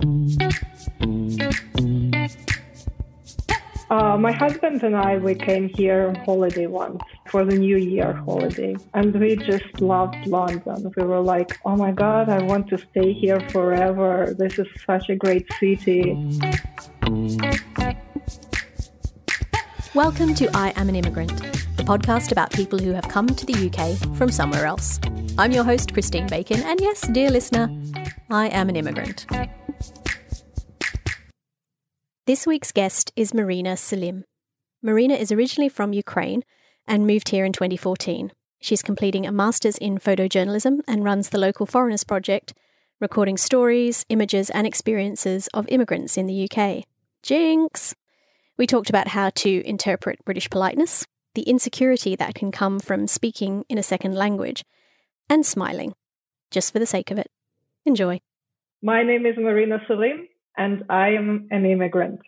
Uh, my husband and I, we came here on holiday once for the New Year holiday, and we just loved London. We were like, oh my God, I want to stay here forever. This is such a great city. Welcome to I Am an Immigrant, the podcast about people who have come to the UK from somewhere else. I'm your host, Christine Bacon, and yes, dear listener, I am an immigrant. This week's guest is Marina Salim. Marina is originally from Ukraine and moved here in 2014. She's completing a master's in photojournalism and runs the local Foreigners Project, recording stories, images, and experiences of immigrants in the UK. Jinx! We talked about how to interpret British politeness, the insecurity that can come from speaking in a second language, and smiling, just for the sake of it. Enjoy. My name is Marina Salim and I am an immigrant.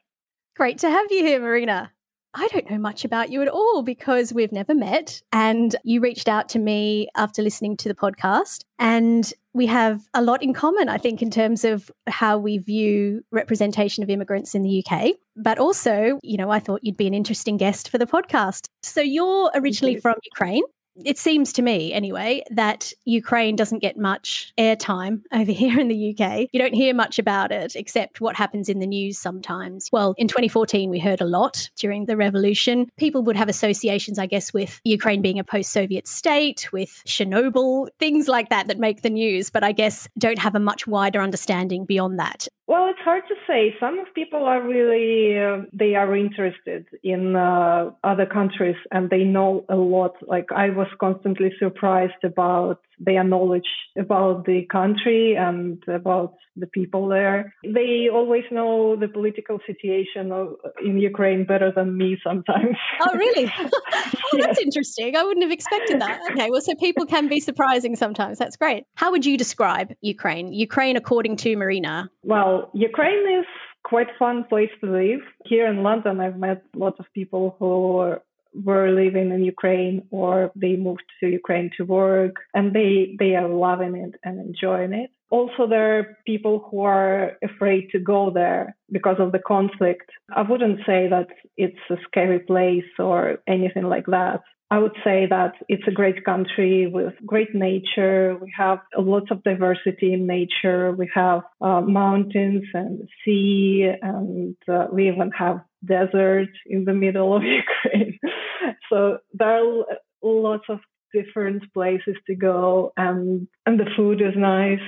Great to have you here, Marina. I don't know much about you at all because we've never met. And you reached out to me after listening to the podcast. And we have a lot in common, I think, in terms of how we view representation of immigrants in the UK. But also, you know, I thought you'd be an interesting guest for the podcast. So you're originally from Ukraine it seems to me, anyway, that Ukraine doesn't get much airtime over here in the UK. You don't hear much about it except what happens in the news sometimes. Well, in 2014, we heard a lot during the revolution. People would have associations, I guess, with Ukraine being a post Soviet state, with Chernobyl, things like that that make the news, but I guess don't have a much wider understanding beyond that. Well, it's hard to say. Some of people are really uh, they are interested in uh, other countries and they know a lot. Like I was constantly surprised about their knowledge about the country and about the people there. They always know the political situation of, in Ukraine better than me sometimes. Oh, really? oh, that's interesting. I wouldn't have expected that. Okay, well, so people can be surprising sometimes. That's great. How would you describe Ukraine? Ukraine, according to Marina? Well, Ukraine is quite fun place to live. Here in London, I've met lots of people who were living in Ukraine or they moved to Ukraine to work and they, they are loving it and enjoying it. Also, there are people who are afraid to go there because of the conflict. I wouldn't say that it's a scary place or anything like that. I would say that it's a great country with great nature. We have lots of diversity in nature. We have uh, mountains and sea, and uh, we even have desert in the middle of Ukraine. so there are lots of different places to go, and and the food is nice.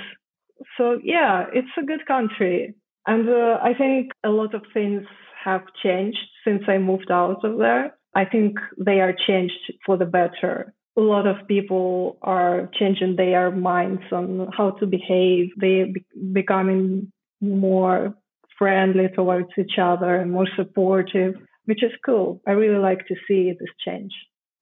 So yeah, it's a good country, and uh, I think a lot of things have changed since I moved out of there. I think they are changed for the better. A lot of people are changing their minds on how to behave. They be- becoming more friendly towards each other and more supportive, which is cool. I really like to see this change.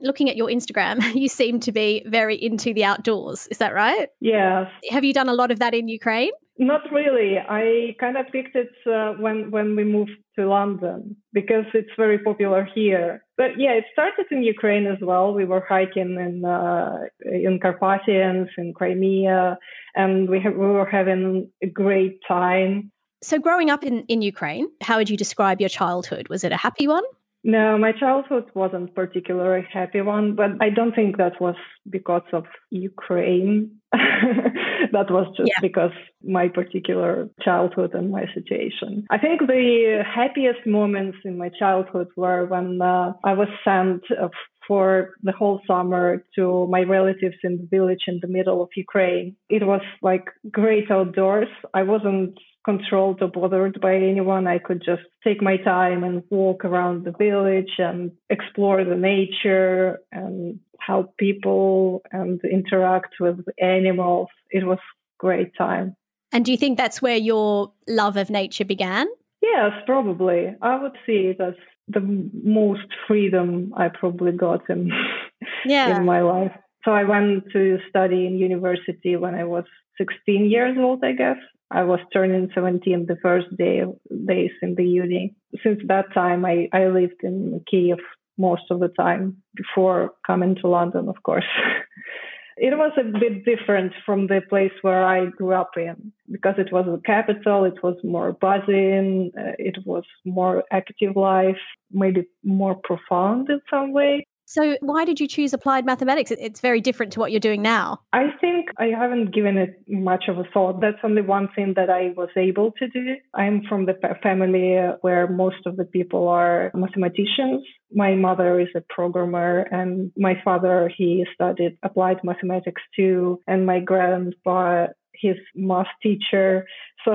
Looking at your Instagram, you seem to be very into the outdoors. Is that right? Yes. Have you done a lot of that in Ukraine? Not really. I kind of picked it uh, when when we moved to London because it's very popular here. But yeah, it started in Ukraine as well. We were hiking in uh, in Carpathians in Crimea, and we have, we were having a great time. So, growing up in in Ukraine, how would you describe your childhood? Was it a happy one? No, my childhood wasn't particularly happy one, but I don't think that was because of Ukraine. that was just yeah. because my particular childhood and my situation. I think the happiest moments in my childhood were when uh, I was sent uh, for the whole summer to my relatives in the village in the middle of Ukraine. It was like great outdoors. I wasn't controlled or bothered by anyone. I could just take my time and walk around the village and explore the nature and help people and interact with animals. It was great time. And do you think that's where your love of nature began? Yes, probably. I would see it as the most freedom I probably got in, yeah. in my life. So I went to study in university when I was 16 years old, I guess. I was turning 17 the first day days in the uni. Since that time, I, I lived in Kiev most of the time before coming to London, of course. It was a bit different from the place where I grew up in because it was the capital, it was more buzzing, uh, it was more active life, maybe more profound in some way. So, why did you choose applied mathematics? It's very different to what you're doing now. I think I haven't given it much of a thought. That's only one thing that I was able to do. I'm from the family where most of the people are mathematicians. My mother is a programmer and my father, he studied applied mathematics too. And my grandpa his math teacher. So,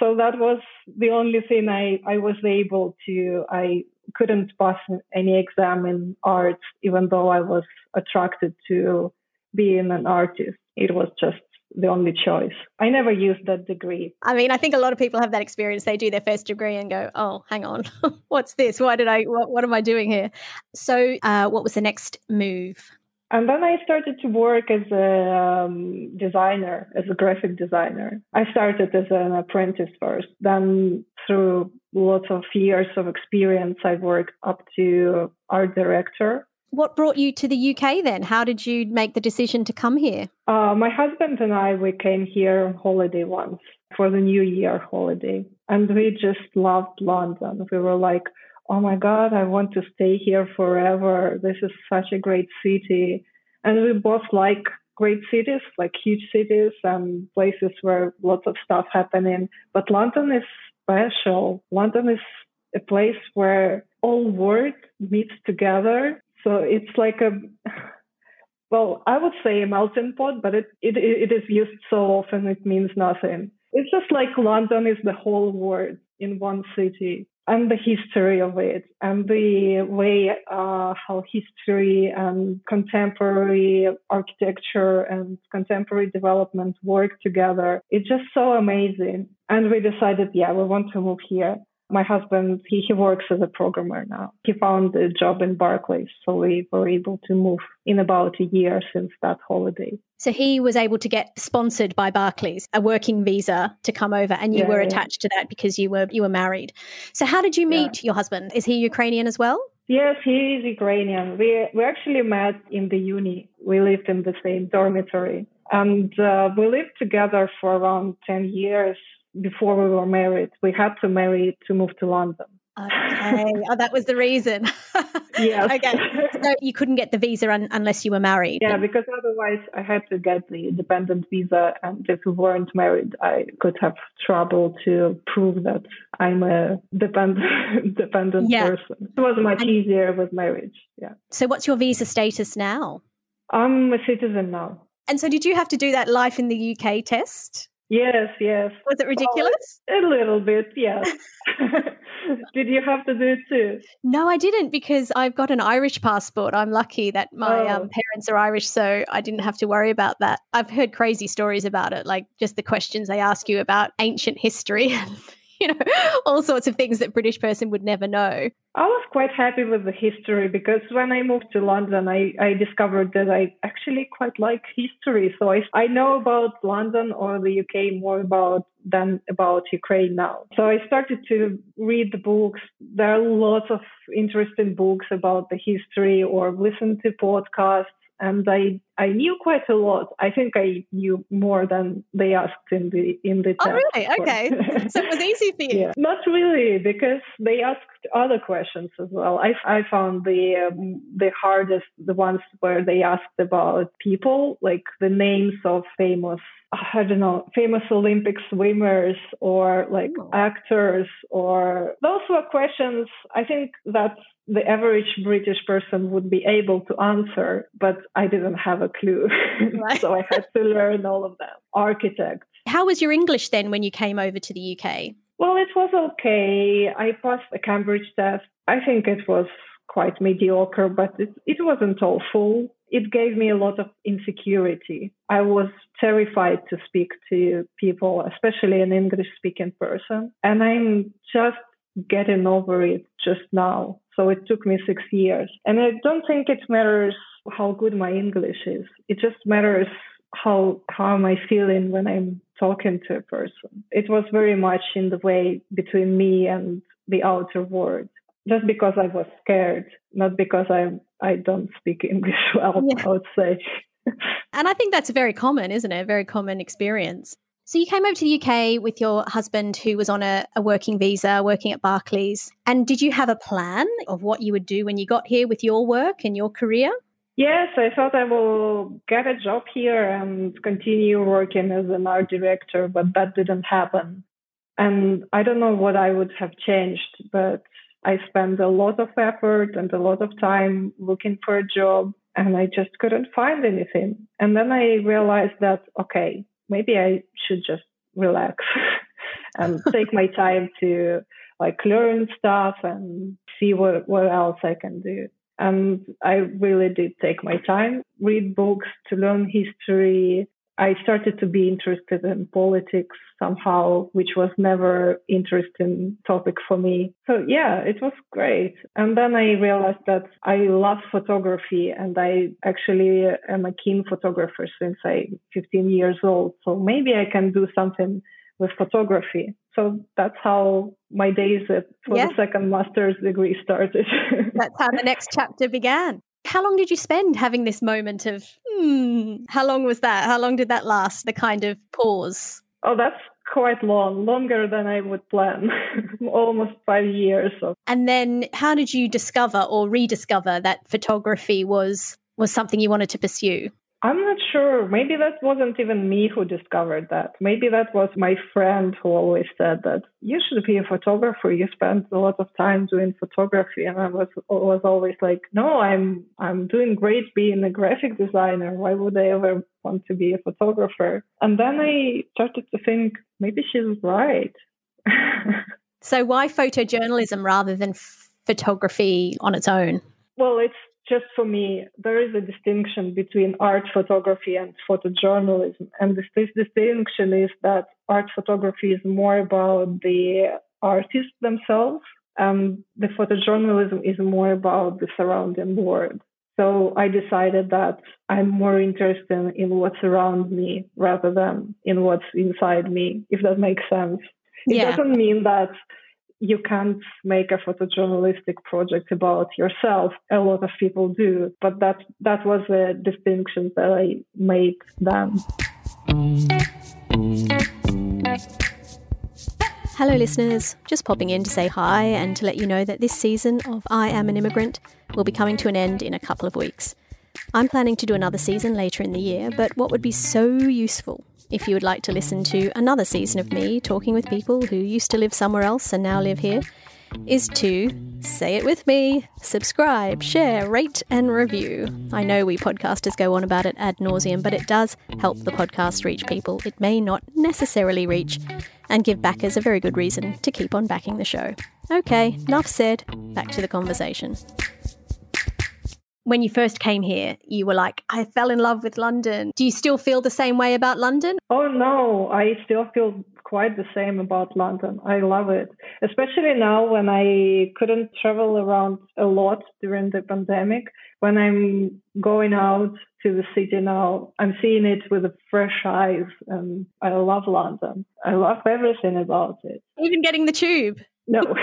so that was the only thing I, I was able to, I couldn't pass any exam in art, even though I was attracted to being an artist. It was just the only choice. I never used that degree. I mean, I think a lot of people have that experience. They do their first degree and go, "Oh, hang on, what's this? Why did I? What, what am I doing here?" So, uh, what was the next move? And then I started to work as a um, designer, as a graphic designer. I started as an apprentice first. Then, through lots of years of experience, I worked up to art director. What brought you to the UK then? How did you make the decision to come here? Uh, my husband and I, we came here on holiday once for the New Year holiday. And we just loved London. We were like, oh my God, I want to stay here forever. This is such a great city. And we both like great cities, like huge cities and places where lots of stuff happening. But London is special. London is a place where all world meets together. So it's like a, well, I would say a melting pot, but it, it, it is used so often it means nothing. It's just like London is the whole world in one city and the history of it and the way uh, how history and contemporary architecture and contemporary development work together. It's just so amazing. And we decided, yeah, we want to move here my husband, he, he works as a programmer now. He found a job in Barclays, so we were able to move in about a year since that holiday. So he was able to get sponsored by Barclays, a working visa to come over, and you yeah, were attached yeah. to that because you were you were married. So how did you meet yeah. your husband? Is he Ukrainian as well? Yes, he is Ukrainian. We we actually met in the uni. We lived in the same dormitory, and uh, we lived together for around ten years before we were married. We had to marry to move to London. Okay. oh, that was the reason. yes. okay. So you couldn't get the visa un- unless you were married. Yeah, because otherwise I had to get the dependent visa, and if we weren't married, I could have trouble to prove that I'm a dependent dependent yeah. person. It was much and- easier with marriage. Yeah. So what's your visa status now? I'm a citizen now. And so, did you have to do that life in the UK test? Yes, yes. Was it ridiculous? Oh, a little bit, yes. Did you have to do it too? No, I didn't because I've got an Irish passport. I'm lucky that my oh. um, parents are Irish, so I didn't have to worry about that. I've heard crazy stories about it, like just the questions they ask you about ancient history you know, all sorts of things that British person would never know. I was quite happy with the history because when I moved to London, I, I discovered that I actually quite like history. So I, I know about London or the UK more about than about Ukraine now. So I started to read the books. There are lots of interesting books about the history or listen to podcasts and I I knew quite a lot. I think I knew more than they asked in the in the Oh, really? Okay, so it was easy for you. Yeah. Not really, because they asked other questions as well. I I found the um, the hardest the ones where they asked about people, like the names of famous I don't know, famous Olympic swimmers or like oh. actors or those were questions I think that the average British person would be able to answer, but I didn't have a clue. Right. so I had to learn all of them. Architect. How was your English then when you came over to the UK? Well, it was okay. I passed the Cambridge test. I think it was quite mediocre, but it, it wasn't awful. It gave me a lot of insecurity. I was terrified to speak to people, especially an English speaking person. And I'm just getting over it just now. So it took me six years. And I don't think it matters how good my English is. It just matters how how am I feeling when I'm talking to a person. It was very much in the way between me and the outer world. Just because I was scared, not because I I don't speak English well, yeah. I would say. and I think that's very common, isn't it? A very common experience. So you came over to the UK with your husband who was on a, a, working visa, working at Barclays. And did you have a plan of what you would do when you got here with your work and your career? Yes, I thought I will get a job here and continue working as an art director, but that didn't happen. And I don't know what I would have changed, but I spent a lot of effort and a lot of time looking for a job and I just couldn't find anything. And then I realized that, okay, maybe I should just relax and take my time to like learn stuff and see what, what else I can do. And I really did take my time, read books to learn history, I started to be interested in politics somehow, which was never interesting topic for me. So yeah, it was great. And then I realized that I love photography and I actually am a keen photographer since I'm 15 years old. So maybe I can do something with photography. So that's how my days at, for yeah. the second master's degree started. that's how the next chapter began. How long did you spend having this moment of, hmm, how long was that? How long did that last? The kind of pause? Oh, that's quite long, longer than I would plan, almost five years. So. And then how did you discover or rediscover that photography was was something you wanted to pursue? I'm not sure. Maybe that wasn't even me who discovered that. Maybe that was my friend who always said that you should be a photographer. You spend a lot of time doing photography, and I was was always like, no, I'm I'm doing great being a graphic designer. Why would I ever want to be a photographer? And then I started to think maybe she's right. so why photojournalism rather than photography on its own? Well, it's just for me, there is a distinction between art photography and photojournalism. And this, this distinction is that art photography is more about the artists themselves, and the photojournalism is more about the surrounding world. So I decided that I'm more interested in what's around me rather than in what's inside me, if that makes sense. It yeah. doesn't mean that you can't make a photojournalistic project about yourself. A lot of people do, but that that was a distinction that I made then. Hello, listeners. Just popping in to say hi and to let you know that this season of I Am an Immigrant will be coming to an end in a couple of weeks. I'm planning to do another season later in the year, but what would be so useful if you would like to listen to another season of me talking with people who used to live somewhere else and now live here, is to say it with me, subscribe, share, rate, and review. I know we podcasters go on about it ad nauseum, but it does help the podcast reach people it may not necessarily reach, and give backers a very good reason to keep on backing the show. Okay, enough said, back to the conversation when you first came here, you were like, I fell in love with London. Do you still feel the same way about London? Oh, no, I still feel quite the same about London. I love it, especially now when I couldn't travel around a lot during the pandemic. When I'm going out to the city now, I'm seeing it with fresh eyes, and I love London. I love everything about it. Even getting the tube. No.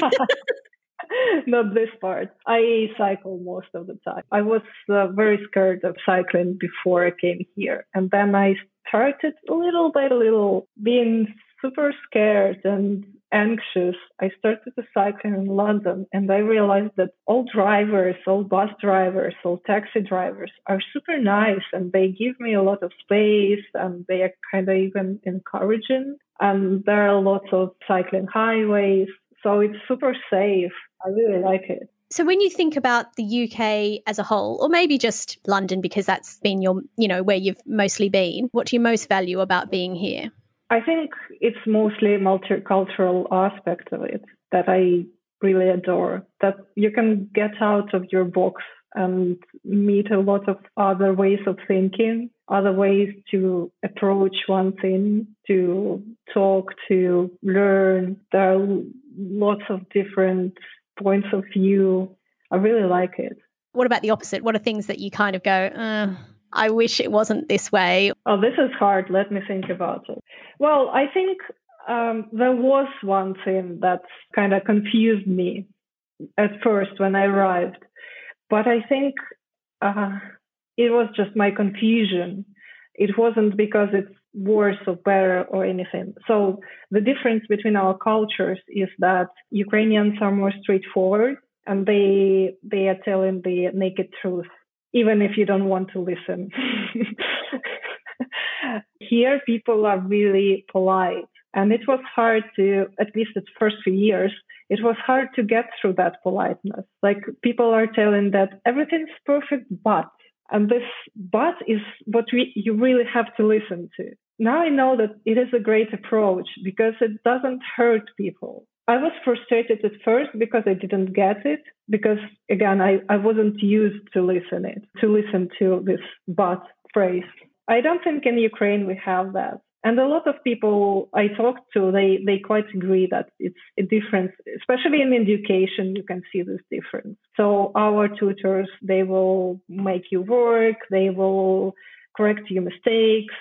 not this part. I cycle most of the time. I was uh, very scared of cycling before I came here. And then I started little by little being super scared and anxious. I started to cycle in London and I realized that all drivers, all bus drivers, all taxi drivers are super nice and they give me a lot of space and they are kind of even encouraging. And there are lots of cycling highways. So it's super safe. I really like it. So when you think about the UK as a whole, or maybe just London because that's been your, you know, where you've mostly been, what do you most value about being here? I think it's mostly multicultural aspect of it that I really adore. That you can get out of your box and meet a lot of other ways of thinking, other ways to approach one thing, to talk, to learn. There are lots of different points of view. I really like it. What about the opposite? What are things that you kind of go, uh, I wish it wasn't this way? Oh, this is hard. Let me think about it. Well, I think um, there was one thing that kind of confused me at first when I arrived. But I think uh, it was just my confusion. It wasn't because it's worse or better or anything. So the difference between our cultures is that Ukrainians are more straightforward and they they are telling the naked truth, even if you don't want to listen. Here people are really polite. And it was hard to, at least the first few years, it was hard to get through that politeness. Like people are telling that everything's perfect, but, and this but is what we, you really have to listen to now I know that it is a great approach because it doesn't hurt people. I was frustrated at first because I didn't get it because again I, I wasn't used to listen it to listen to this but phrase. I don't think in Ukraine we have that. And a lot of people I talked to, they, they quite agree that it's a difference, especially in education, you can see this difference. So our tutors, they will make you work, they will correct your mistakes,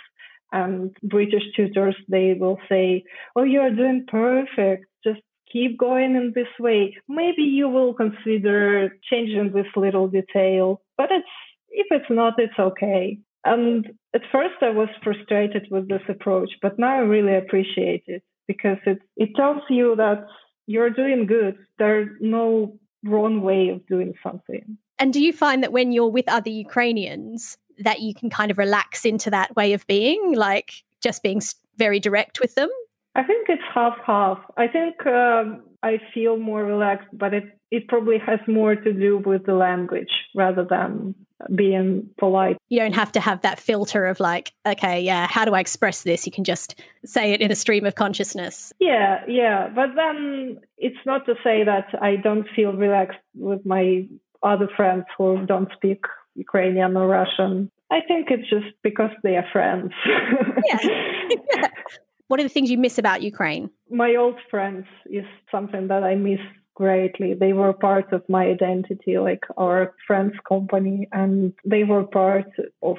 and British tutors, they will say, Oh, you're doing perfect. Just keep going in this way. Maybe you will consider changing this little detail, but it's, if it's not, it's okay. And at first I was frustrated with this approach, but now I really appreciate it because it, it tells you that you're doing good. There's no wrong way of doing something. And do you find that when you're with other Ukrainians, that you can kind of relax into that way of being, like just being very direct with them? I think it's half half. I think um, I feel more relaxed, but it it probably has more to do with the language rather than being polite. You don't have to have that filter of like, okay, yeah, how do I express this? You can just say it in a stream of consciousness. Yeah, yeah. But then it's not to say that I don't feel relaxed with my other friends who don't speak Ukrainian or Russian. I think it's just because they are friends. yeah. What are the things you miss about Ukraine? My old friends is something that I miss greatly. They were part of my identity, like our friends company, and they were part of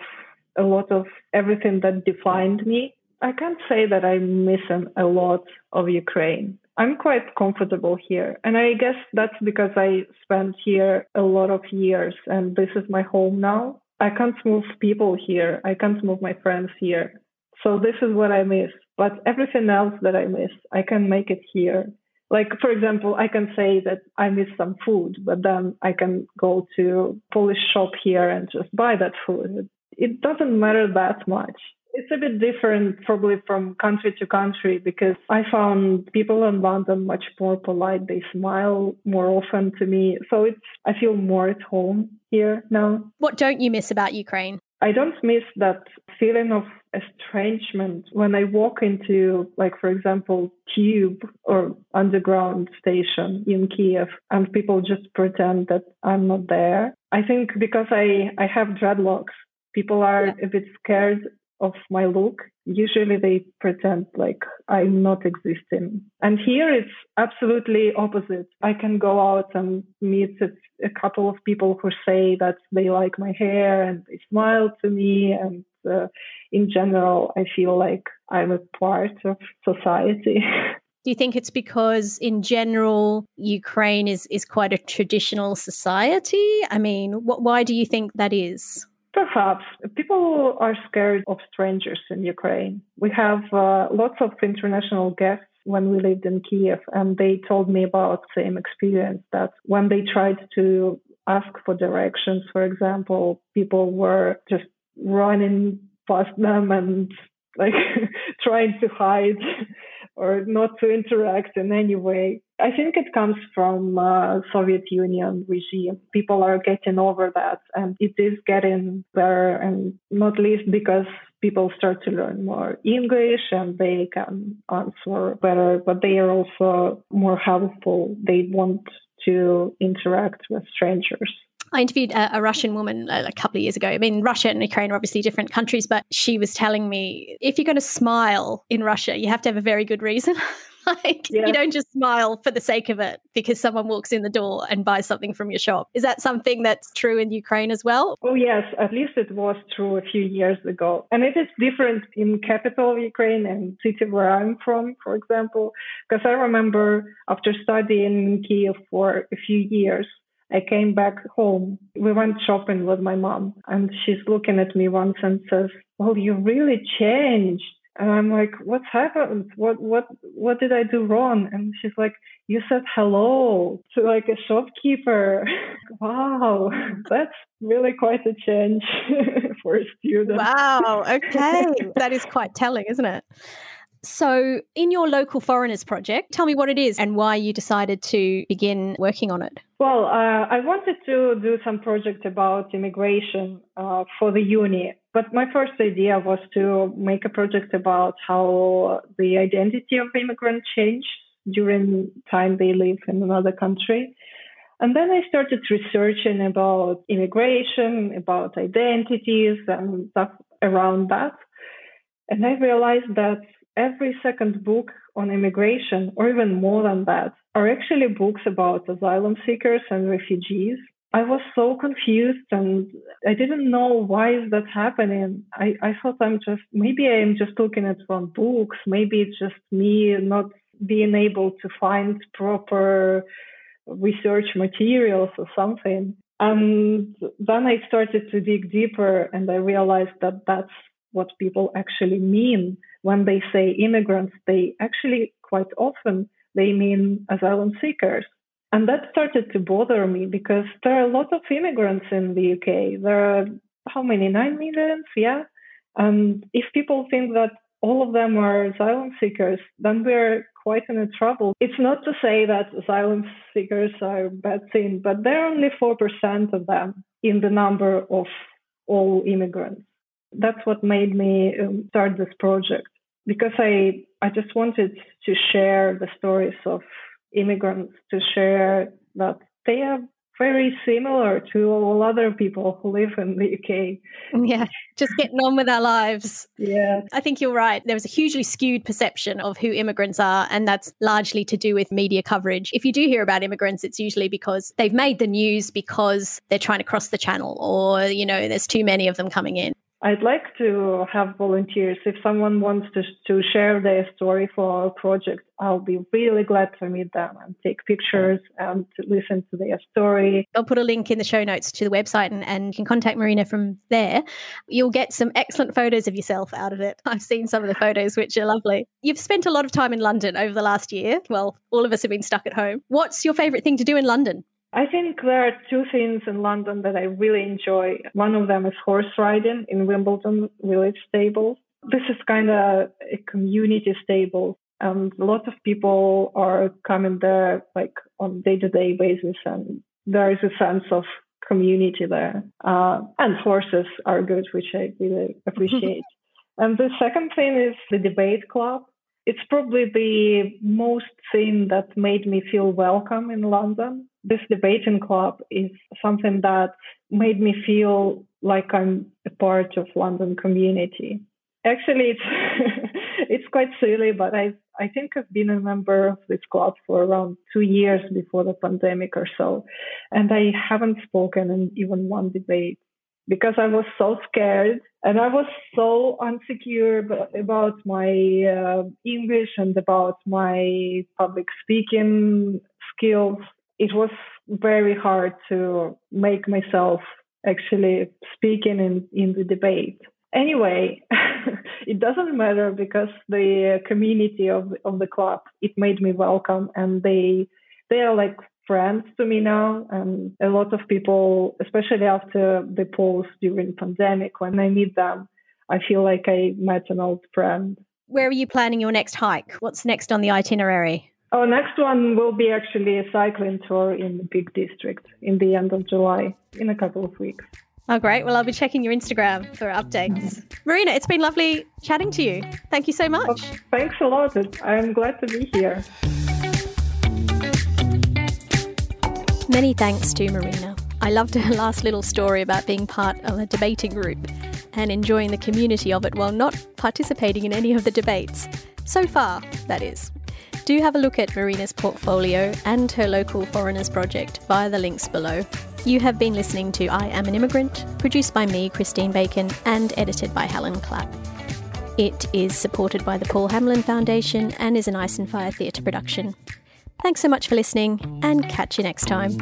a lot of everything that defined me. I can't say that I'm missing a lot of Ukraine. I'm quite comfortable here. And I guess that's because I spent here a lot of years and this is my home now. I can't move people here. I can't move my friends here. So this is what I miss. But everything else that I miss, I can make it here. Like, for example, I can say that I miss some food, but then I can go to Polish shop here and just buy that food. It doesn't matter that much. It's a bit different probably from country to country because I found people in London much more polite. They smile more often to me. So it's I feel more at home here now. What don't you miss about Ukraine? I don't miss that feeling of estrangement when I walk into, like, for example, tube or underground station in Kiev and people just pretend that I'm not there. I think because I, I have dreadlocks, people are yeah. a bit scared of my look. Usually they pretend like I'm not existing. And here it's absolutely opposite. I can go out and meet a couple of people who say that they like my hair and they smile to me. And uh, in general, I feel like I'm a part of society. Do you think it's because, in general, Ukraine is, is quite a traditional society? I mean, why do you think that is? Perhaps. People are scared of strangers in Ukraine. We have uh, lots of international guests when we lived in Kiev, and they told me about the same experience that when they tried to ask for directions, for example, people were just running past them and like trying to hide or not to interact in any way. I think it comes from uh, Soviet Union regime. People are getting over that, and it is getting better, and not least because people start to learn more English and they can answer better, but they are also more helpful. They want to interact with strangers. I interviewed a, a Russian woman a, a, couple of years ago. I mean, Russia and Ukraine are obviously different countries, but she was telling me if you're going to smile in Russia, you have to have a very good reason. like yeah. you don't just smile for the sake of it because someone walks in the door and buys something from your shop. Is that something that's true in Ukraine as well? Oh yes, at least it was true a few years ago. And it is different in capital of Ukraine and city where I'm from, for example, because I remember after studying in Kiev for a few years, I came back home. We went shopping with my mom and she's looking at me once and says, well, you really changed. And I'm like, what's happened? What, what, what did I do wrong? And she's like, you said hello to like a shopkeeper. wow. That's really quite a change for a student. Wow. Okay. that is quite telling, isn't it? So, in your local foreigners project, tell me what it is and why you decided to begin working on it. Well, uh, I wanted to do some project about immigration uh, for the uni, but my first idea was to make a project about how the identity of immigrants changed during time they live in another country. And then I started researching about immigration, about identities and stuff around that. And I realized that every second book on immigration, or even more than that, are actually books about asylum seekers and refugees. I was so confused and I didn't know why is that happening. I, I thought I'm just maybe I'm just looking at wrong books. Maybe it's just me not being able to find proper research materials or something. And then I started to dig deeper and I realized that that's what people actually mean when they say immigrants. They actually quite often they mean asylum seekers. And that started to bother me because there are a lot of immigrants in the UK. There are how many? Nine millions? Yeah. And if people think that all of them are asylum seekers, then we're quite in a trouble. It's not to say that asylum seekers are a bad thing, but there are only 4% of them in the number of all immigrants. That's what made me um, start this project because I, I just wanted to share the stories of immigrants, to share that they are very similar to all other people who live in the UK. Yeah, just getting on with our lives. Yeah. I think you're right. There was a hugely skewed perception of who immigrants are, and that's largely to do with media coverage. If you do hear about immigrants, it's usually because they've made the news because they're trying to cross the channel or, you know, there's too many of them coming in. I'd like to have volunteers. If someone wants to, to share their story for our project, I'll be really glad to meet them and take pictures and to listen to their story. I'll put a link in the show notes to the website and, and you can contact Marina from there. You'll get some excellent photos of yourself out of it. I've seen some of the photos, which are lovely. You've spent a lot of time in London over the last year. Well, all of us have been stuck at home. What's your favourite thing to do in London? I think there are two things in London that I really enjoy. One of them is horse riding in Wimbledon Village Stables. This is kind of a community stable, and a lot of people are coming there like on a day-to-day basis, and there is a sense of community there. Uh, and horses are good, which I really appreciate. and the second thing is the debate club. It's probably the most thing that made me feel welcome in London this debating club is something that made me feel like I'm a part of London community. Actually, it's it's quite silly, but I I think I've been a member of this club for around two years before the pandemic or so, and I haven't spoken in even one debate because I was so scared and I was so insecure about my uh, English and about my public speaking skills it was very hard to make myself actually speaking in, in the debate. Anyway, it doesn't matter because the community of of the club it made me welcome and they they are like friends to me now and a lot of people especially after the pause during pandemic when I meet them I feel like I met an old friend. Where are you planning your next hike? What's next on the itinerary? Our next one will be actually a cycling tour in the Peak District in the end of July, in a couple of weeks. Oh, great. Well, I'll be checking your Instagram for updates. Marina, it's been lovely chatting to you. Thank you so much. Oh, thanks a lot. I'm glad to be here. Many thanks to Marina. I loved her last little story about being part of a debating group and enjoying the community of it while not participating in any of the debates. So far, that is do have a look at Marina's portfolio and her local foreigners project via the links below. You have been listening to I Am an Immigrant, produced by me, Christine Bacon, and edited by Helen Clapp. It is supported by the Paul Hamlyn Foundation and is an Ice and Fire Theatre production. Thanks so much for listening, and catch you next time.